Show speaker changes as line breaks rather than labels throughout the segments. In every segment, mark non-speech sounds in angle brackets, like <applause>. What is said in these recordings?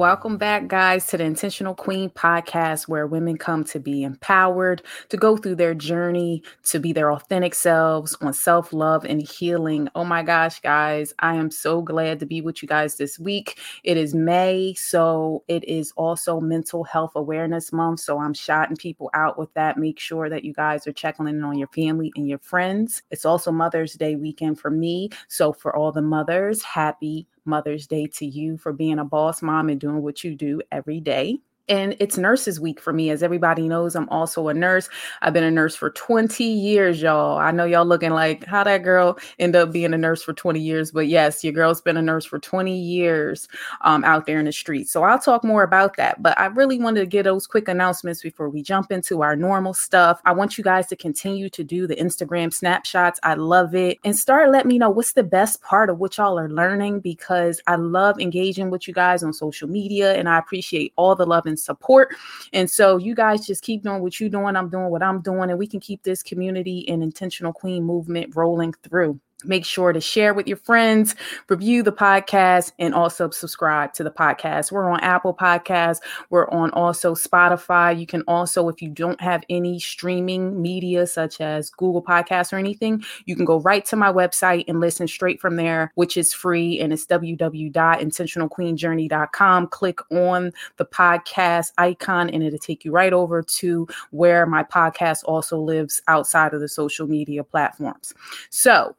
Welcome back, guys, to the Intentional Queen podcast, where women come to be empowered, to go through their journey, to be their authentic selves on self love and healing. Oh my gosh, guys, I am so glad to be with you guys this week. It is May, so it is also Mental Health Awareness Month. So I'm shouting people out with that. Make sure that you guys are checking in on your family and your friends. It's also Mother's Day weekend for me. So for all the mothers, happy Mother's Day to you for being a boss mom and doing what you do every day. And it's Nurses Week for me. As everybody knows, I'm also a nurse. I've been a nurse for 20 years, y'all. I know y'all looking like how that girl end up being a nurse for 20 years, but yes, your girl's been a nurse for 20 years um, out there in the streets. So I'll talk more about that. But I really wanted to get those quick announcements before we jump into our normal stuff. I want you guys to continue to do the Instagram snapshots. I love it. And start let me know what's the best part of what y'all are learning because I love engaging with you guys on social media and I appreciate all the love and support. And so you guys just keep doing what you're doing. I'm doing what I'm doing, and we can keep this community and intentional queen movement rolling through. Make sure to share with your friends, review the podcast, and also subscribe to the podcast. We're on Apple Podcasts. We're on also Spotify. You can also, if you don't have any streaming media such as Google Podcasts or anything, you can go right to my website and listen straight from there, which is free. And it's www.intentionalqueenjourney.com. Click on the podcast icon, and it'll take you right over to where my podcast also lives outside of the social media platforms. So,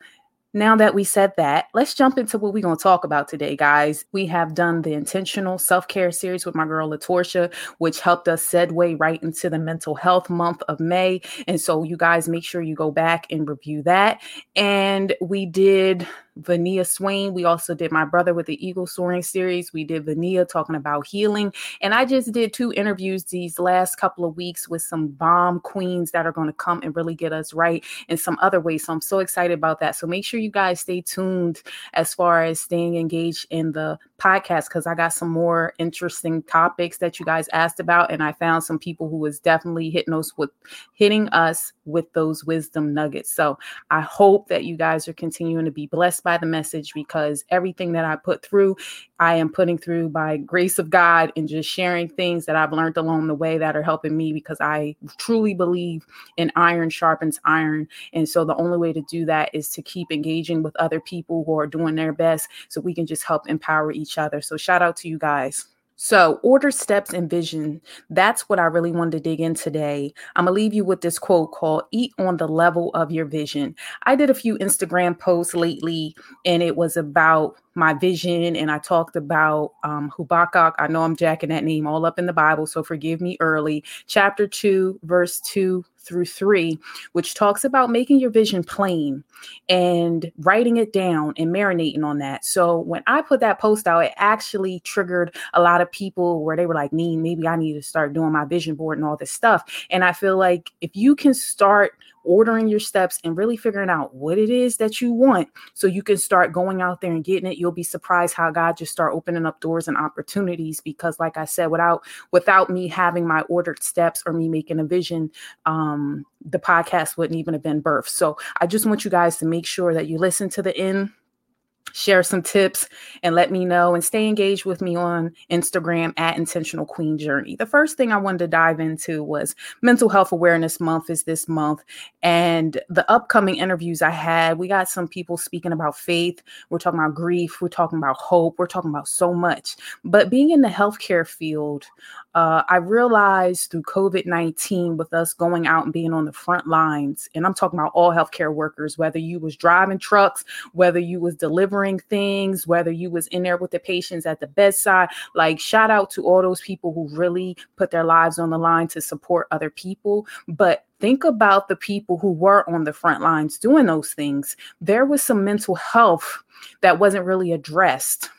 now that we said that, let's jump into what we're going to talk about today, guys. We have done the intentional self care series with my girl Latorsha, which helped us segue right into the mental health month of May. And so, you guys make sure you go back and review that. And we did Vania Swain. We also did My Brother with the Eagle Soaring series. We did Vania talking about healing. And I just did two interviews these last couple of weeks with some bomb queens that are going to come and really get us right in some other ways. So I'm so excited about that. So make sure you guys stay tuned as far as staying engaged in the podcast because I got some more interesting topics that you guys asked about. And I found some people who was definitely hitting us with hitting us with those wisdom nuggets. So I hope that you guys are continuing to be blessed by the message because everything that I put through, I am putting through by grace of God and just sharing things that I've learned along the way that are helping me because I truly believe in iron sharpens iron. And so the only way to do that is to keep engaging with other people who are doing their best so we can just help empower each other. So shout out to you guys. So, order steps and vision. That's what I really wanted to dig in today. I'm going to leave you with this quote called Eat on the Level of Your Vision. I did a few Instagram posts lately, and it was about my vision and I talked about um. I know I'm jacking that name all up in the Bible, so forgive me early. Chapter 2, verse 2 through 3, which talks about making your vision plain and writing it down and marinating on that. So when I put that post out, it actually triggered a lot of people where they were like, "Me, maybe I need to start doing my vision board and all this stuff." And I feel like if you can start ordering your steps and really figuring out what it is that you want so you can start going out there and getting it. You'll be surprised how god just start opening up doors and opportunities because like i said without without me having my ordered steps or me making a vision um the podcast wouldn't even have been birthed. So i just want you guys to make sure that you listen to the end share some tips and let me know and stay engaged with me on Instagram at intentional queen journey. The first thing I wanted to dive into was mental health awareness month is this month and the upcoming interviews I had, we got some people speaking about faith, we're talking about grief, we're talking about hope, we're talking about so much. But being in the healthcare field, uh, I realized through COVID 19, with us going out and being on the front lines, and I'm talking about all healthcare workers, whether you was driving trucks, whether you was delivering things, whether you was in there with the patients at the bedside, like shout out to all those people who really put their lives on the line to support other people. But think about the people who were on the front lines doing those things. There was some mental health that wasn't really addressed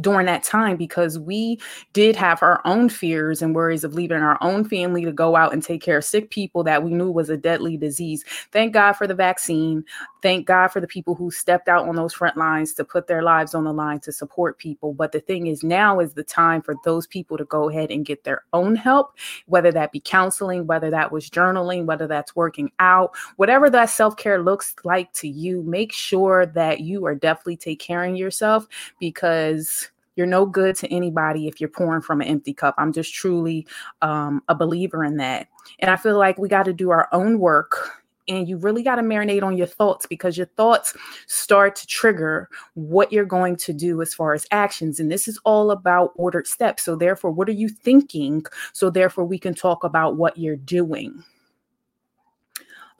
during that time because we did have our own fears and worries of leaving our own family to go out and take care of sick people that we knew was a deadly disease. Thank God for the vaccine. Thank God for the people who stepped out on those front lines to put their lives on the line to support people. But the thing is, now is the time for those people to go ahead and get their own help, whether that be counseling, whether that was journaling, whether that's working out, whatever that self care looks like to you. Make sure that you are definitely taking care of yourself because you're no good to anybody if you're pouring from an empty cup. I'm just truly um, a believer in that. And I feel like we got to do our own work and you really got to marinate on your thoughts because your thoughts start to trigger what you're going to do as far as actions and this is all about ordered steps so therefore what are you thinking so therefore we can talk about what you're doing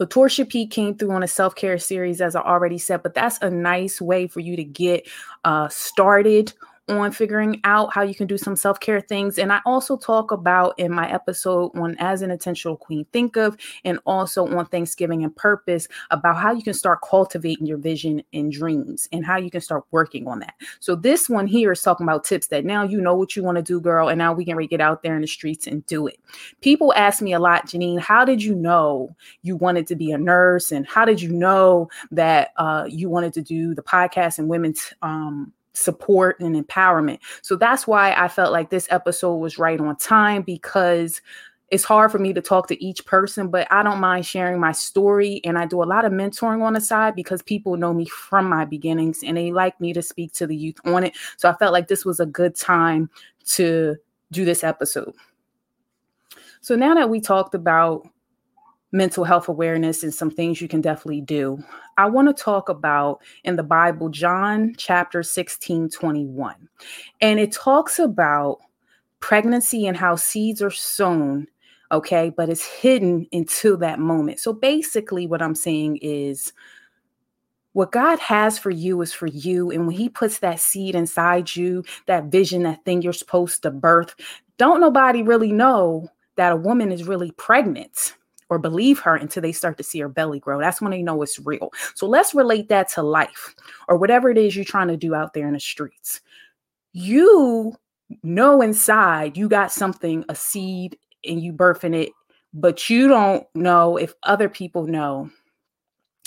Latorsha P came through on a self care series, as I already said, but that's a nice way for you to get uh, started on figuring out how you can do some self care things. And I also talk about in my episode on As an Intentional Queen Think of, and also on Thanksgiving and Purpose about how you can start cultivating your vision and dreams and how you can start working on that. So, this one here is talking about tips that now you know what you want to do, girl, and now we can get out there in the streets and do it. People ask me a lot, Janine, how did you know you wanted to be a nurse? And how did you know that uh, you wanted to do the podcast and women's um, support and empowerment. So that's why I felt like this episode was right on time because it's hard for me to talk to each person, but I don't mind sharing my story. And I do a lot of mentoring on the side because people know me from my beginnings and they like me to speak to the youth on it. So I felt like this was a good time to do this episode. So now that we talked about mental health awareness and some things you can definitely do. I want to talk about in the Bible, John chapter 16, 21. And it talks about pregnancy and how seeds are sown, okay, but it's hidden until that moment. So basically, what I'm saying is, what God has for you is for you. And when He puts that seed inside you, that vision, that thing you're supposed to birth, don't nobody really know that a woman is really pregnant or believe her until they start to see her belly grow. That's when they know it's real. So let's relate that to life or whatever it is you're trying to do out there in the streets. You know inside you got something, a seed, and you birthing it, but you don't know if other people know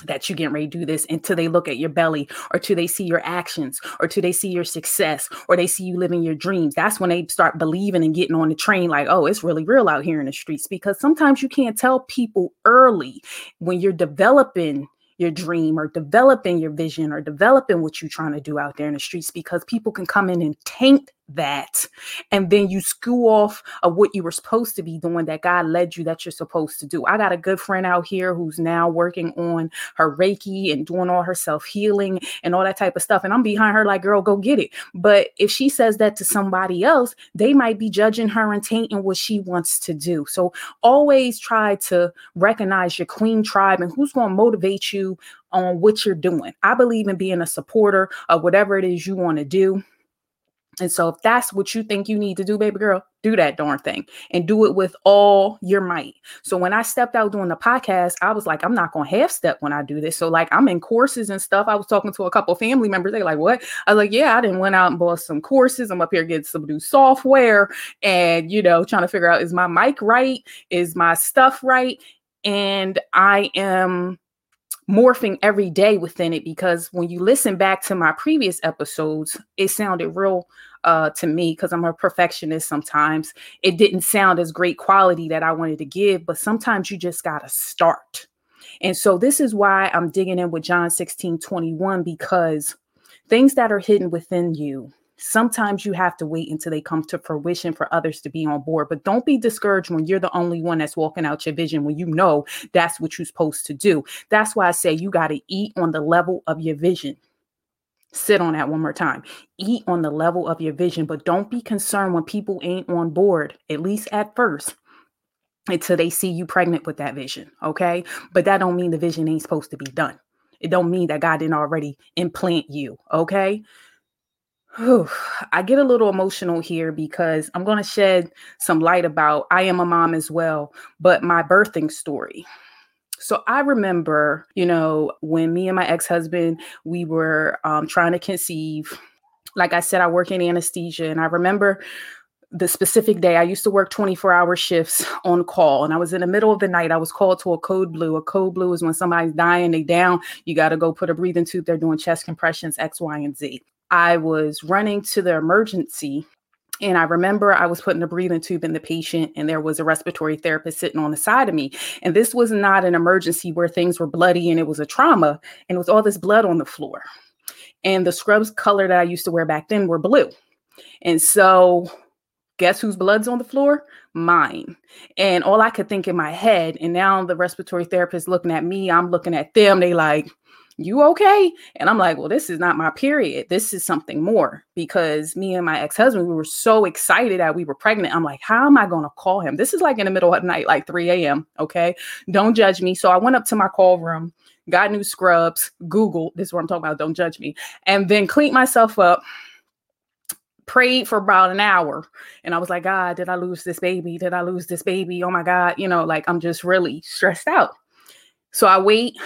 that you getting ready to do this until they look at your belly or till they see your actions or till they see your success or they see you living your dreams. That's when they start believing and getting on the train like, oh, it's really real out here in the streets. Because sometimes you can't tell people early when you're developing your dream or developing your vision or developing what you're trying to do out there in the streets because people can come in and taint that and then you screw off of what you were supposed to be doing that God led you that you're supposed to do. I got a good friend out here who's now working on her Reiki and doing all her self healing and all that type of stuff. And I'm behind her like, girl, go get it. But if she says that to somebody else, they might be judging her and tainting what she wants to do. So always try to recognize your queen tribe and who's going to motivate you on what you're doing. I believe in being a supporter of whatever it is you want to do and so, if that's what you think you need to do, baby girl, do that darn thing and do it with all your might. So, when I stepped out doing the podcast, I was like, I'm not going to half step when I do this. So, like, I'm in courses and stuff. I was talking to a couple family members. They're like, What? I was like, Yeah, I didn't went out and bought some courses. I'm up here getting some new software and, you know, trying to figure out is my mic right? Is my stuff right? And I am morphing every day within it because when you listen back to my previous episodes, it sounded real uh, to me because I'm a perfectionist sometimes. It didn't sound as great quality that I wanted to give, but sometimes you just got to start. And so this is why I'm digging in with John 16 21 because things that are hidden within you Sometimes you have to wait until they come to fruition for others to be on board. But don't be discouraged when you're the only one that's walking out your vision, when you know that's what you're supposed to do. That's why I say you got to eat on the level of your vision. Sit on that one more time. Eat on the level of your vision, but don't be concerned when people ain't on board, at least at first until they see you pregnant with that vision okay but that don't mean the vision ain't supposed to be done it don't mean that god didn't already implant you okay Whew, I get a little emotional here because I'm going to shed some light about I am a mom as well, but my birthing story. So I remember, you know, when me and my ex-husband we were um, trying to conceive. Like I said, I work in anesthesia, and I remember the specific day I used to work 24 hour shifts <laughs> on call and I was in the middle of the night. I was called to a code blue. A code blue is when somebody's dying, they down, you got to go put a breathing tube. They're doing chest compressions, X, Y, and Z. I was running to the emergency and I remember I was putting a breathing tube in the patient, and there was a respiratory therapist sitting on the side of me. And this was not an emergency where things were bloody and it was a trauma, and it was all this blood on the floor. And the scrubs color that I used to wear back then were blue. And so, guess whose blood's on the floor? Mine. And all I could think in my head, and now the respiratory therapist looking at me, I'm looking at them, they like, you okay? And I'm like, well, this is not my period. This is something more because me and my ex husband, we were so excited that we were pregnant. I'm like, how am I going to call him? This is like in the middle of the night, like 3 a.m. Okay. Don't judge me. So I went up to my call room, got new scrubs, Google, this is what I'm talking about. Don't judge me. And then cleaned myself up prayed for about an hour and I was like, God, did I lose this baby? Did I lose this baby? Oh my God. You know, like I'm just really stressed out. So I wait.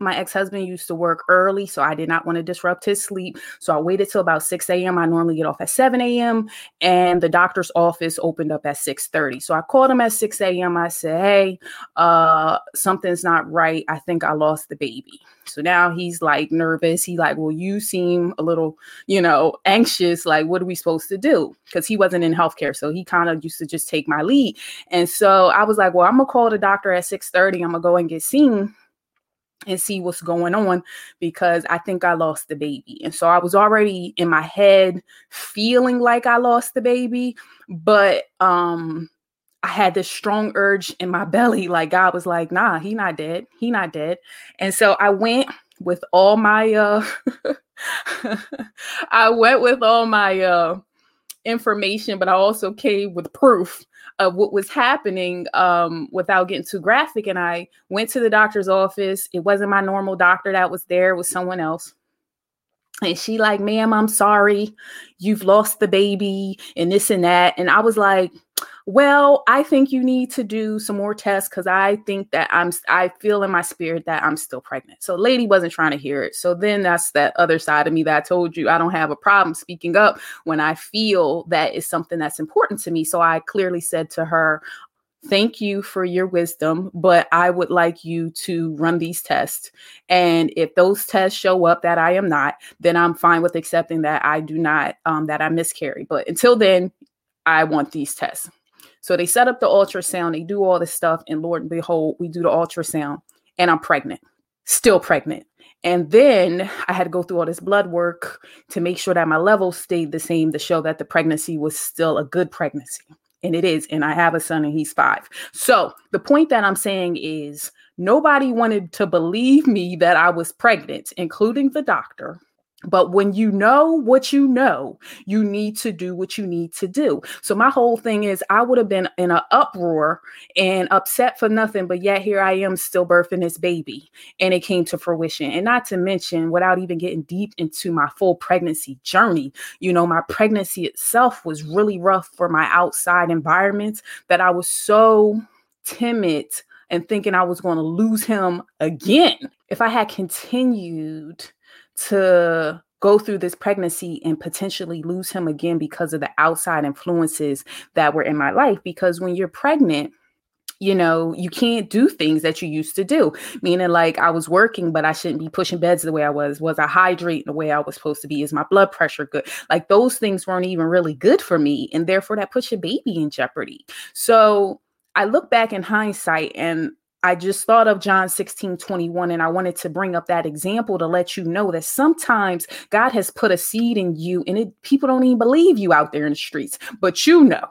My ex husband used to work early, so I did not want to disrupt his sleep. So I waited till about 6 a.m. I normally get off at 7 a.m. and the doctor's office opened up at 6:30. So I called him at 6 a.m. I said, Hey, uh, something's not right. I think I lost the baby. So now he's like nervous. He like, well, you seem a little, you know, anxious. Like, what are we supposed to do? Because he wasn't in healthcare, so he kind of used to just take my lead. And so I was like, well, I'm gonna call the doctor at 6:30. I'm gonna go and get seen and see what's going on because I think I lost the baby. And so I was already in my head feeling like I lost the baby, but um I had this strong urge in my belly like God was like, "Nah, he not dead. He not dead." And so I went with all my uh <laughs> I went with all my uh information, but I also came with proof of what was happening um, without getting too graphic. And I went to the doctor's office. It wasn't my normal doctor that was there, it was someone else. And she like, ma'am, I'm sorry, you've lost the baby and this and that. And I was like, well, I think you need to do some more tests because I think that I'm, I feel in my spirit that I'm still pregnant. So, lady wasn't trying to hear it. So, then that's that other side of me that I told you I don't have a problem speaking up when I feel that is something that's important to me. So, I clearly said to her, Thank you for your wisdom, but I would like you to run these tests. And if those tests show up that I am not, then I'm fine with accepting that I do not, um, that I miscarry. But until then, I want these tests. So they set up the ultrasound, they do all this stuff, and Lord and behold, we do the ultrasound, and I'm pregnant, still pregnant. And then I had to go through all this blood work to make sure that my levels stayed the same to show that the pregnancy was still a good pregnancy. And it is. And I have a son and he's five. So the point that I'm saying is nobody wanted to believe me that I was pregnant, including the doctor. But when you know what you know, you need to do what you need to do. So my whole thing is I would have been in an uproar and upset for nothing, but yet here I am still birthing this baby and it came to fruition. And not to mention, without even getting deep into my full pregnancy journey, you know, my pregnancy itself was really rough for my outside environment that I was so timid and thinking I was going to lose him again. If I had continued to go through this pregnancy and potentially lose him again because of the outside influences that were in my life. Because when you're pregnant, you know, you can't do things that you used to do. Meaning, like, I was working, but I shouldn't be pushing beds the way I was. Was I hydrating the way I was supposed to be? Is my blood pressure good? Like, those things weren't even really good for me. And therefore, that puts your baby in jeopardy. So, I look back in hindsight and I just thought of John 16, 21, and I wanted to bring up that example to let you know that sometimes God has put a seed in you and it people don't even believe you out there in the streets, but you know.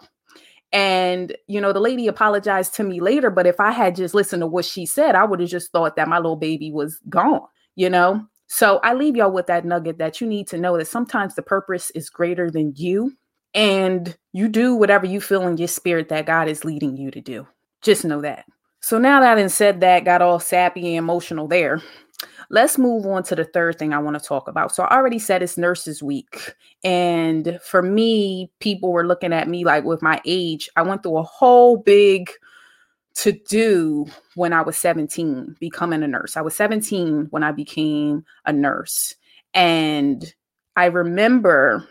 And, you know, the lady apologized to me later, but if I had just listened to what she said, I would have just thought that my little baby was gone, you know? So I leave y'all with that nugget that you need to know that sometimes the purpose is greater than you, and you do whatever you feel in your spirit that God is leading you to do. Just know that. So now that I said that, got all sappy and emotional there. Let's move on to the third thing I want to talk about. So I already said it's Nurses Week. And for me, people were looking at me like with my age, I went through a whole big to do when I was 17, becoming a nurse. I was 17 when I became a nurse. And I remember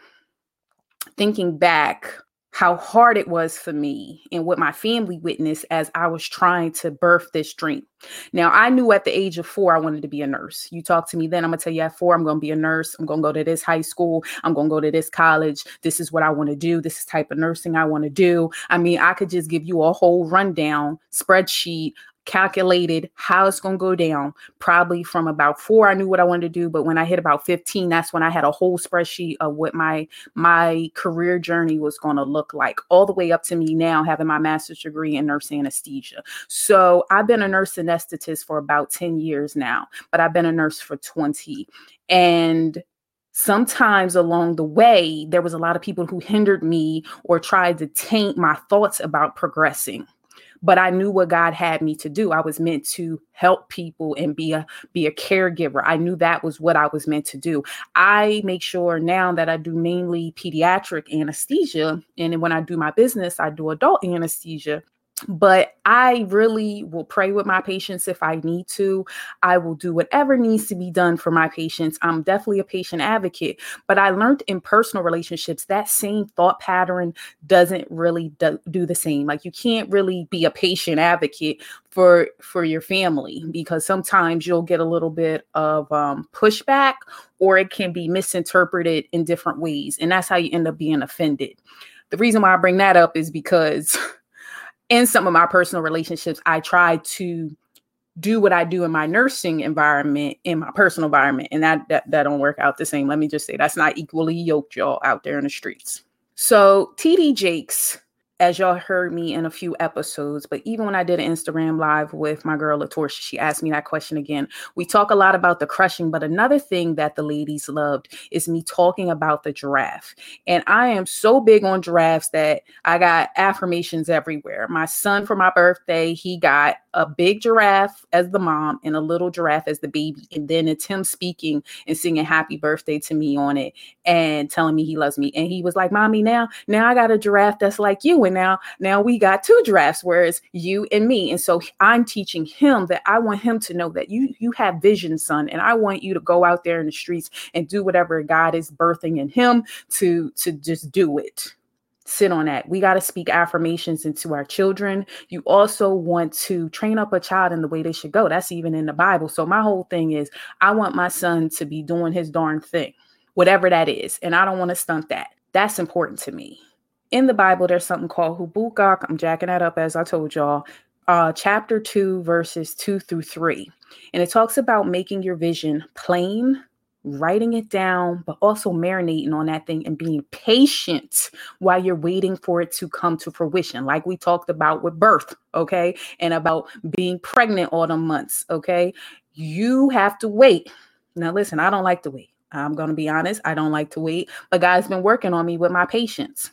thinking back how hard it was for me and what my family witnessed as I was trying to birth this dream. Now, I knew at the age of four, I wanted to be a nurse. You talk to me then, I'm to tell you at four, I'm to be a nurse. I'm to go to this high school. I'm to go to this college. This is what I want to do. This is type of nursing I want to do. I mean, I could just give you a whole rundown spreadsheet calculated how it's going to go down. Probably from about four, I knew what I wanted to do, but when I hit about 15, that's when I had a whole spreadsheet of what my my career journey was going to look like, all the way up to me now having my master's degree in nurse anesthesia. So I've been a nurse anesthetist for about 10 years now, but I've been a nurse for 20. And sometimes along the way, there was a lot of people who hindered me or tried to taint my thoughts about progressing but I knew what God had me to do. I was meant to help people and be a be a caregiver. I knew that was what I was meant to do. I make sure now that I do mainly pediatric anesthesia and when I do my business, I do adult anesthesia but I really will pray with my patients if I need to. I will do whatever needs to be done for my patients. I'm definitely a patient advocate, but I learned in personal relationships that same thought pattern doesn't really do, do the same. Like you can't really be a patient advocate for for your family because sometimes you'll get a little bit of um, pushback or it can be misinterpreted in different ways, and that's how you end up being offended. The reason why I bring that up is because <laughs> in some of my personal relationships, I try to do what I do in my nursing environment in my personal environment, and that that that don't work out the same. Let me just say that's not equally yoked, y'all, out there in the streets. So TD Jakes as y'all heard me in a few episodes, but even when I did an Instagram live with my girl Latorsha, she asked me that question again. We talk a lot about the crushing, but another thing that the ladies loved is me talking about the giraffe. And I am so big on giraffes that I got affirmations everywhere. My son for my birthday, he got a big giraffe as the mom and a little giraffe as the baby. And then it's him speaking and singing happy birthday to me on it and telling me he loves me. And he was like, Mommy, now, now I got a giraffe that's like you. Now, now we got two giraffes, whereas you and me. And so I'm teaching him that I want him to know that you you have vision, son. And I want you to go out there in the streets and do whatever God is birthing in him to to just do it sit on that. We got to speak affirmations into our children. You also want to train up a child in the way they should go. That's even in the Bible. So my whole thing is I want my son to be doing his darn thing, whatever that is. And I don't want to stunt that. That's important to me. In the Bible, there's something called Habakkuk. I'm jacking that up as I told y'all. Uh, chapter 2, verses 2 through 3. And it talks about making your vision plain, writing it down, but also marinating on that thing and being patient while you're waiting for it to come to fruition, like we talked about with birth, okay, and about being pregnant all the months, okay. You have to wait. Now, listen, I don't like to wait. I'm going to be honest, I don't like to wait, but God's been working on me with my patience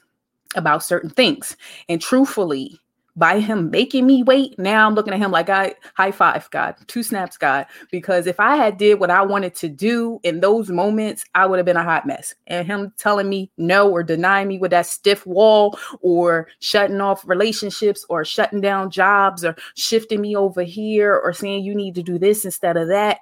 about certain things. And truthfully, by him making me wait, now I'm looking at him like I high five, God, two snaps, God. Because if I had did what I wanted to do in those moments, I would have been a hot mess. And him telling me no or denying me with that stiff wall or shutting off relationships or shutting down jobs or shifting me over here or saying you need to do this instead of that,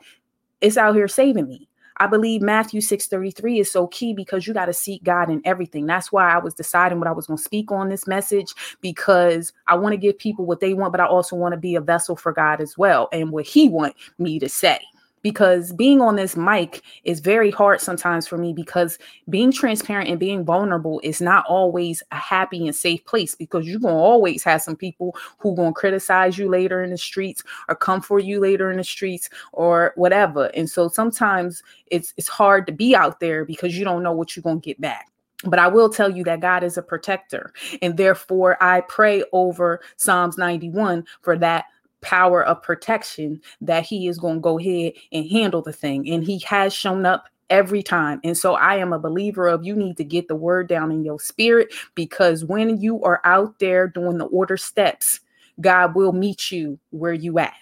it's out here saving me. I believe Matthew 6:33 is so key because you got to seek God in everything. That's why I was deciding what I was going to speak on this message because I want to give people what they want, but I also want to be a vessel for God as well and what he want me to say because being on this mic is very hard sometimes for me because being transparent and being vulnerable is not always a happy and safe place because you're going to always have some people who going to criticize you later in the streets or come for you later in the streets or whatever. And so sometimes it's it's hard to be out there because you don't know what you're going to get back. But I will tell you that God is a protector. And therefore, I pray over Psalms 91 for that power of protection that he is going to go ahead and handle the thing. And he has shown up every time. And so I am a believer of you need to get the word down in your spirit because when you are out there doing the order steps, God will meet you where you at.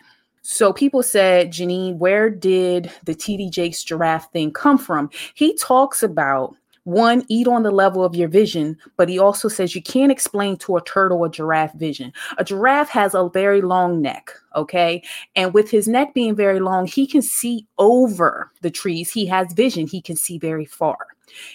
So people said, Janine, where did the TD Jakes giraffe thing come from? He talks about one, eat on the level of your vision, but he also says you can't explain to a turtle a giraffe vision. A giraffe has a very long neck, okay? And with his neck being very long, he can see over the trees. He has vision, he can see very far.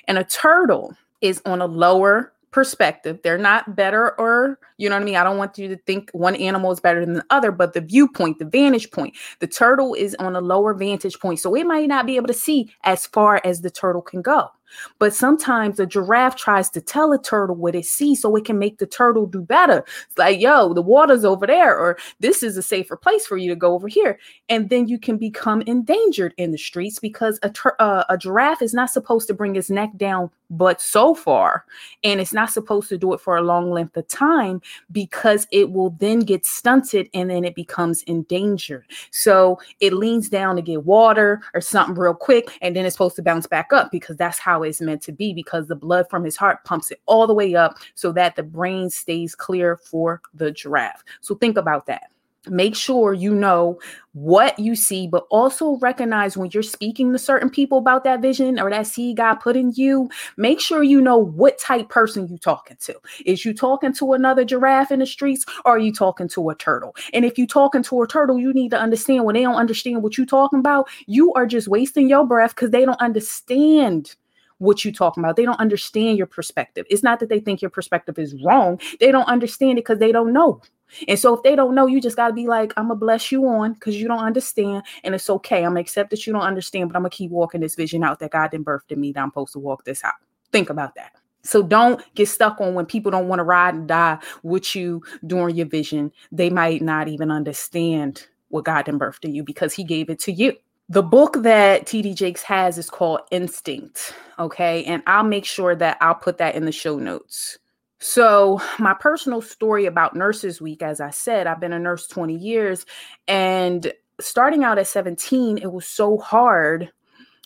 And a turtle is on a lower perspective. They're not better or, you know what I mean? I don't want you to think one animal is better than the other, but the viewpoint, the vantage point, the turtle is on a lower vantage point. So it might not be able to see as far as the turtle can go. But sometimes a giraffe tries to tell a turtle what it sees so it can make the turtle do better. It's like, yo, the water's over there, or this is a safer place for you to go over here. And then you can become endangered in the streets because a, tur- uh, a giraffe is not supposed to bring its neck down but so far. And it's not supposed to do it for a long length of time because it will then get stunted and then it becomes endangered. So it leans down to get water or something real quick, and then it's supposed to bounce back up because that's how it's meant to be because the blood from his heart pumps it all the way up so that the brain stays clear for the giraffe. So think about that make sure you know what you see, but also recognize when you're speaking to certain people about that vision or that seed God put in you, make sure you know what type person you talking to. Is you talking to another giraffe in the streets or are you talking to a turtle? And if you talking to a turtle, you need to understand when they don't understand what you talking about, you are just wasting your breath because they don't understand what you're talking about. They don't understand your perspective. It's not that they think your perspective is wrong. They don't understand it because they don't know. And so if they don't know, you just got to be like, I'm going to bless you on because you don't understand. And it's okay. I'm going to accept that you don't understand, but I'm going to keep walking this vision out that God didn't birth in me that I'm supposed to walk this out. Think about that. So don't get stuck on when people don't want to ride and die with you during your vision. They might not even understand what God didn't birth in you because he gave it to you. The book that TD Jakes has is called Instinct. Okay. And I'll make sure that I'll put that in the show notes. So, my personal story about Nurses Week, as I said, I've been a nurse 20 years. And starting out at 17, it was so hard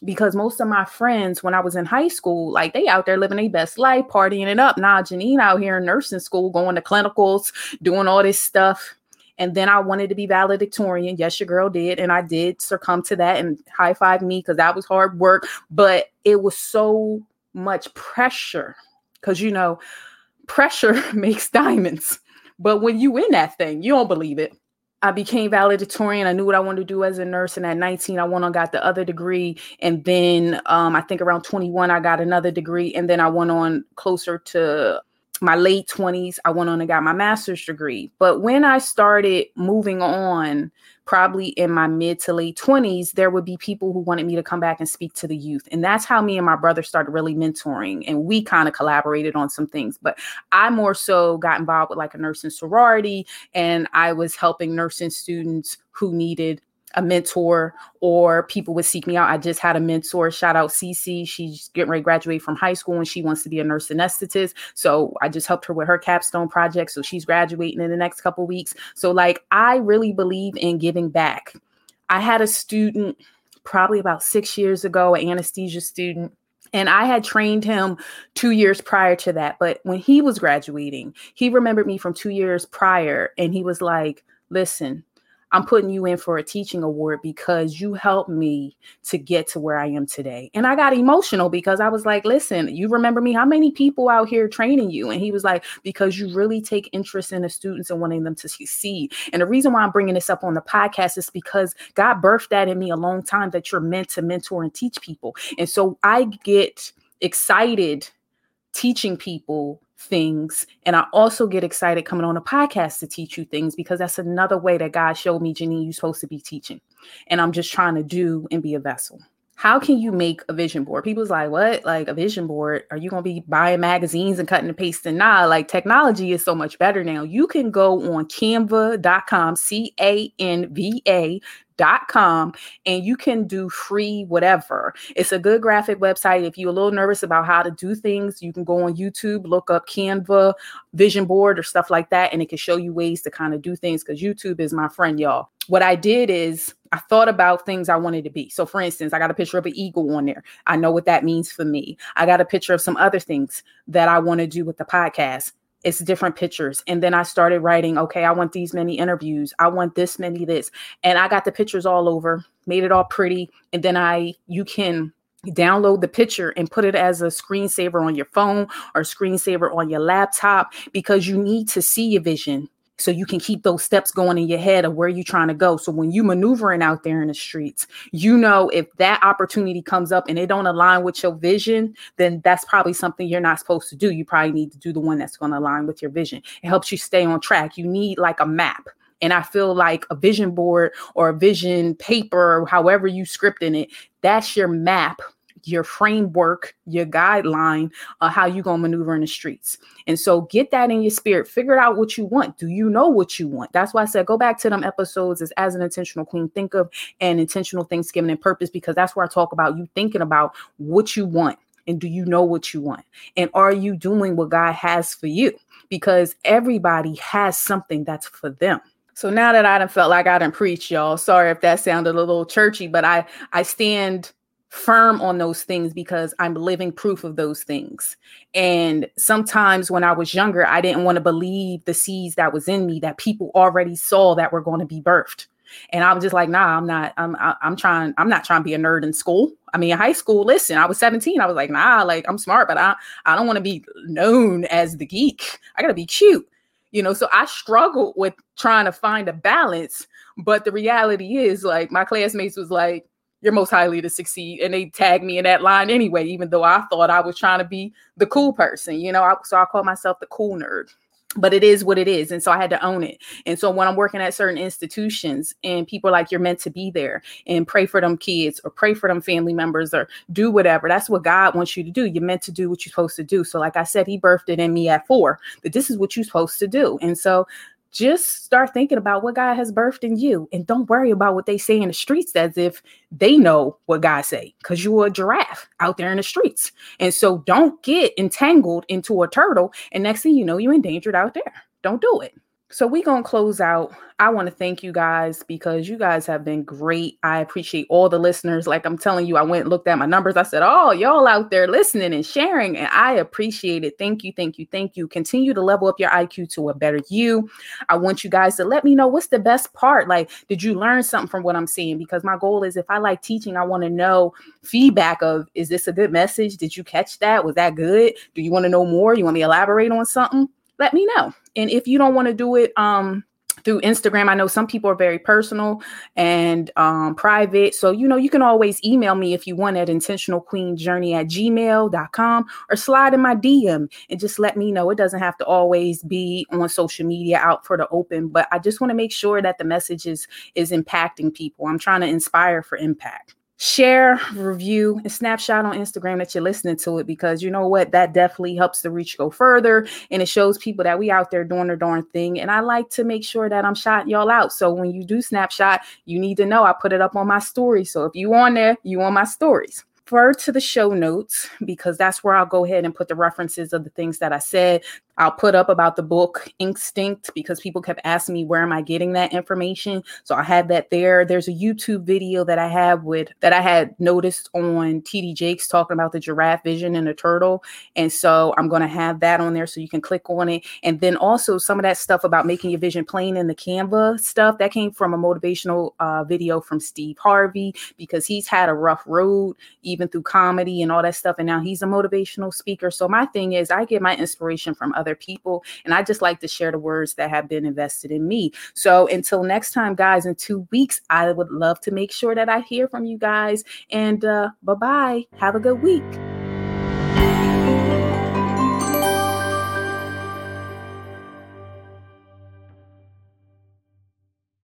because most of my friends, when I was in high school, like they out there living their best life, partying it up. Now, Janine out here in nursing school, going to clinicals, doing all this stuff. And then I wanted to be valedictorian. Yes, your girl did. And I did succumb to that and high five me because that was hard work. But it was so much pressure because, you know, pressure <laughs> makes diamonds. But when you in that thing, you don't believe it. I became valedictorian. I knew what I wanted to do as a nurse. And at 19, I went on, got the other degree. And then um, I think around 21, I got another degree. And then I went on closer to my late 20s, I went on and got my master's degree. But when I started moving on, probably in my mid to late 20s, there would be people who wanted me to come back and speak to the youth. And that's how me and my brother started really mentoring. And we kind of collaborated on some things. But I more so got involved with like a nursing sorority, and I was helping nursing students who needed a mentor or people would seek me out. I just had a mentor, shout out Cece. She's getting ready to graduate from high school and she wants to be a nurse anesthetist. So I just helped her with her capstone project. So she's graduating in the next couple weeks. So like I really believe in giving back. I had a student probably about six years ago, an anesthesia student. And I had trained him two years prior to that. But when he was graduating, he remembered me from two years prior and he was like, listen, I'm putting you in for a teaching award because you helped me to get to where I am today. And I got emotional because I was like, listen, you remember me? How many people out here training you? And he was like, because you really take interest in the students and wanting them to succeed. And the reason why I'm bringing this up on the podcast is because God birthed that in me a long time that you're meant to mentor and teach people. And so I get excited teaching people things. And I also get excited coming on a podcast to teach you things because that's another way that God showed me, Janine, you're supposed to be teaching. And I'm just trying to do and be a vessel. How can you make a vision board? People's like, what? Like a vision board? Are you going to be buying magazines and cutting and pasting? Nah, like technology is so much better now. You can go on canva.com, C A N V A dot com and you can do free whatever. It's a good graphic website. If you're a little nervous about how to do things, you can go on YouTube, look up Canva, vision board, or stuff like that, and it can show you ways to kind of do things because YouTube is my friend, y'all. What I did is I thought about things I wanted to be. So, for instance, I got a picture of an eagle on there. I know what that means for me. I got a picture of some other things that I want to do with the podcast it's different pictures. And then I started writing, okay, I want these many interviews. I want this many this. And I got the pictures all over, made it all pretty. And then I, you can download the picture and put it as a screensaver on your phone or screensaver on your laptop because you need to see your vision so you can keep those steps going in your head of where you're trying to go. So when you maneuvering out there in the streets, you know if that opportunity comes up and it don't align with your vision, then that's probably something you're not supposed to do. You probably need to do the one that's going to align with your vision. It helps you stay on track. You need like a map. And I feel like a vision board or a vision paper, however you script in it, that's your map your framework, your guideline, uh, how you gonna maneuver in the streets. And so get that in your spirit. Figure out what you want. Do you know what you want? That's why I said go back to them episodes as, as an intentional queen. Think of an intentional Thanksgiving and purpose because that's where I talk about you thinking about what you want and do you know what you want? And are you doing what God has for you? Because everybody has something that's for them. So now that I done felt like I didn't preach, y'all. Sorry if that sounded a little churchy, but I I stand firm on those things because I'm living proof of those things. And sometimes when I was younger, I didn't want to believe the seeds that was in me that people already saw that were going to be birthed. And I was just like, nah, I'm not, I'm, I'm trying, I'm not trying to be a nerd in school. I mean, high school, listen, I was 17. I was like, nah, like I'm smart, but I, I don't want to be known as the geek. I got to be cute, you know? So I struggled with trying to find a balance. But the reality is like my classmates was like, you're most highly to succeed. And they tagged me in that line anyway, even though I thought I was trying to be the cool person, you know. I, so I call myself the cool nerd but it is what it is and so i had to own it and so when i'm working at certain institutions and people like you're meant to be there and pray for them kids or pray for them family members or do whatever that's what god wants you to do you're meant to do what you're supposed to do so like i said he birthed it in me at four that this is what you're supposed to do and so just start thinking about what God has birthed in you and don't worry about what they say in the streets as if they know what God say because you're a giraffe out there in the streets. And so don't get entangled into a turtle and next thing you know you're endangered out there. Don't do it. So we're going to close out. I want to thank you guys because you guys have been great. I appreciate all the listeners. Like I'm telling you, I went and looked at my numbers. I said, Oh, y'all out there listening and sharing. And I appreciate it. Thank you, thank you, thank you. Continue to level up your IQ to a better you. I want you guys to let me know what's the best part. Like, did you learn something from what I'm saying? Because my goal is if I like teaching, I want to know feedback of is this a good message? Did you catch that? Was that good? Do you want to know more? You want me to elaborate on something? let me know. And if you don't want to do it, um, through Instagram. I know some people are very personal and um, private. So, you know, you can always email me if you want at intentionalqueenjourney at gmail.com or slide in my DM and just let me know. It doesn't have to always be on social media out for the open, but I just want to make sure that the message is, is impacting people. I'm trying to inspire for impact share, review, and snapshot on Instagram that you're listening to it because you know what? That definitely helps the reach go further and it shows people that we out there doing the darn thing. And I like to make sure that I'm shot y'all out. So when you do snapshot, you need to know I put it up on my story. So if you on there, you on my stories refer to the show notes because that's where I'll go ahead and put the references of the things that I said. I'll put up about the book Instinct because people kept asking me where am I getting that information. So I had that there. There's a YouTube video that I have with that I had noticed on TD Jakes talking about the giraffe vision and the turtle. And so I'm going to have that on there so you can click on it. And then also some of that stuff about making your vision plain in the Canva stuff that came from a motivational uh, video from Steve Harvey because he's had a rough road even through comedy and all that stuff. And now he's a motivational speaker. So my thing is, I get my inspiration from other people, and I just like to share the words that have been invested in me. So until next time, guys, in two weeks, I would love to make sure that I hear from you guys. And uh, bye bye. Have a good week.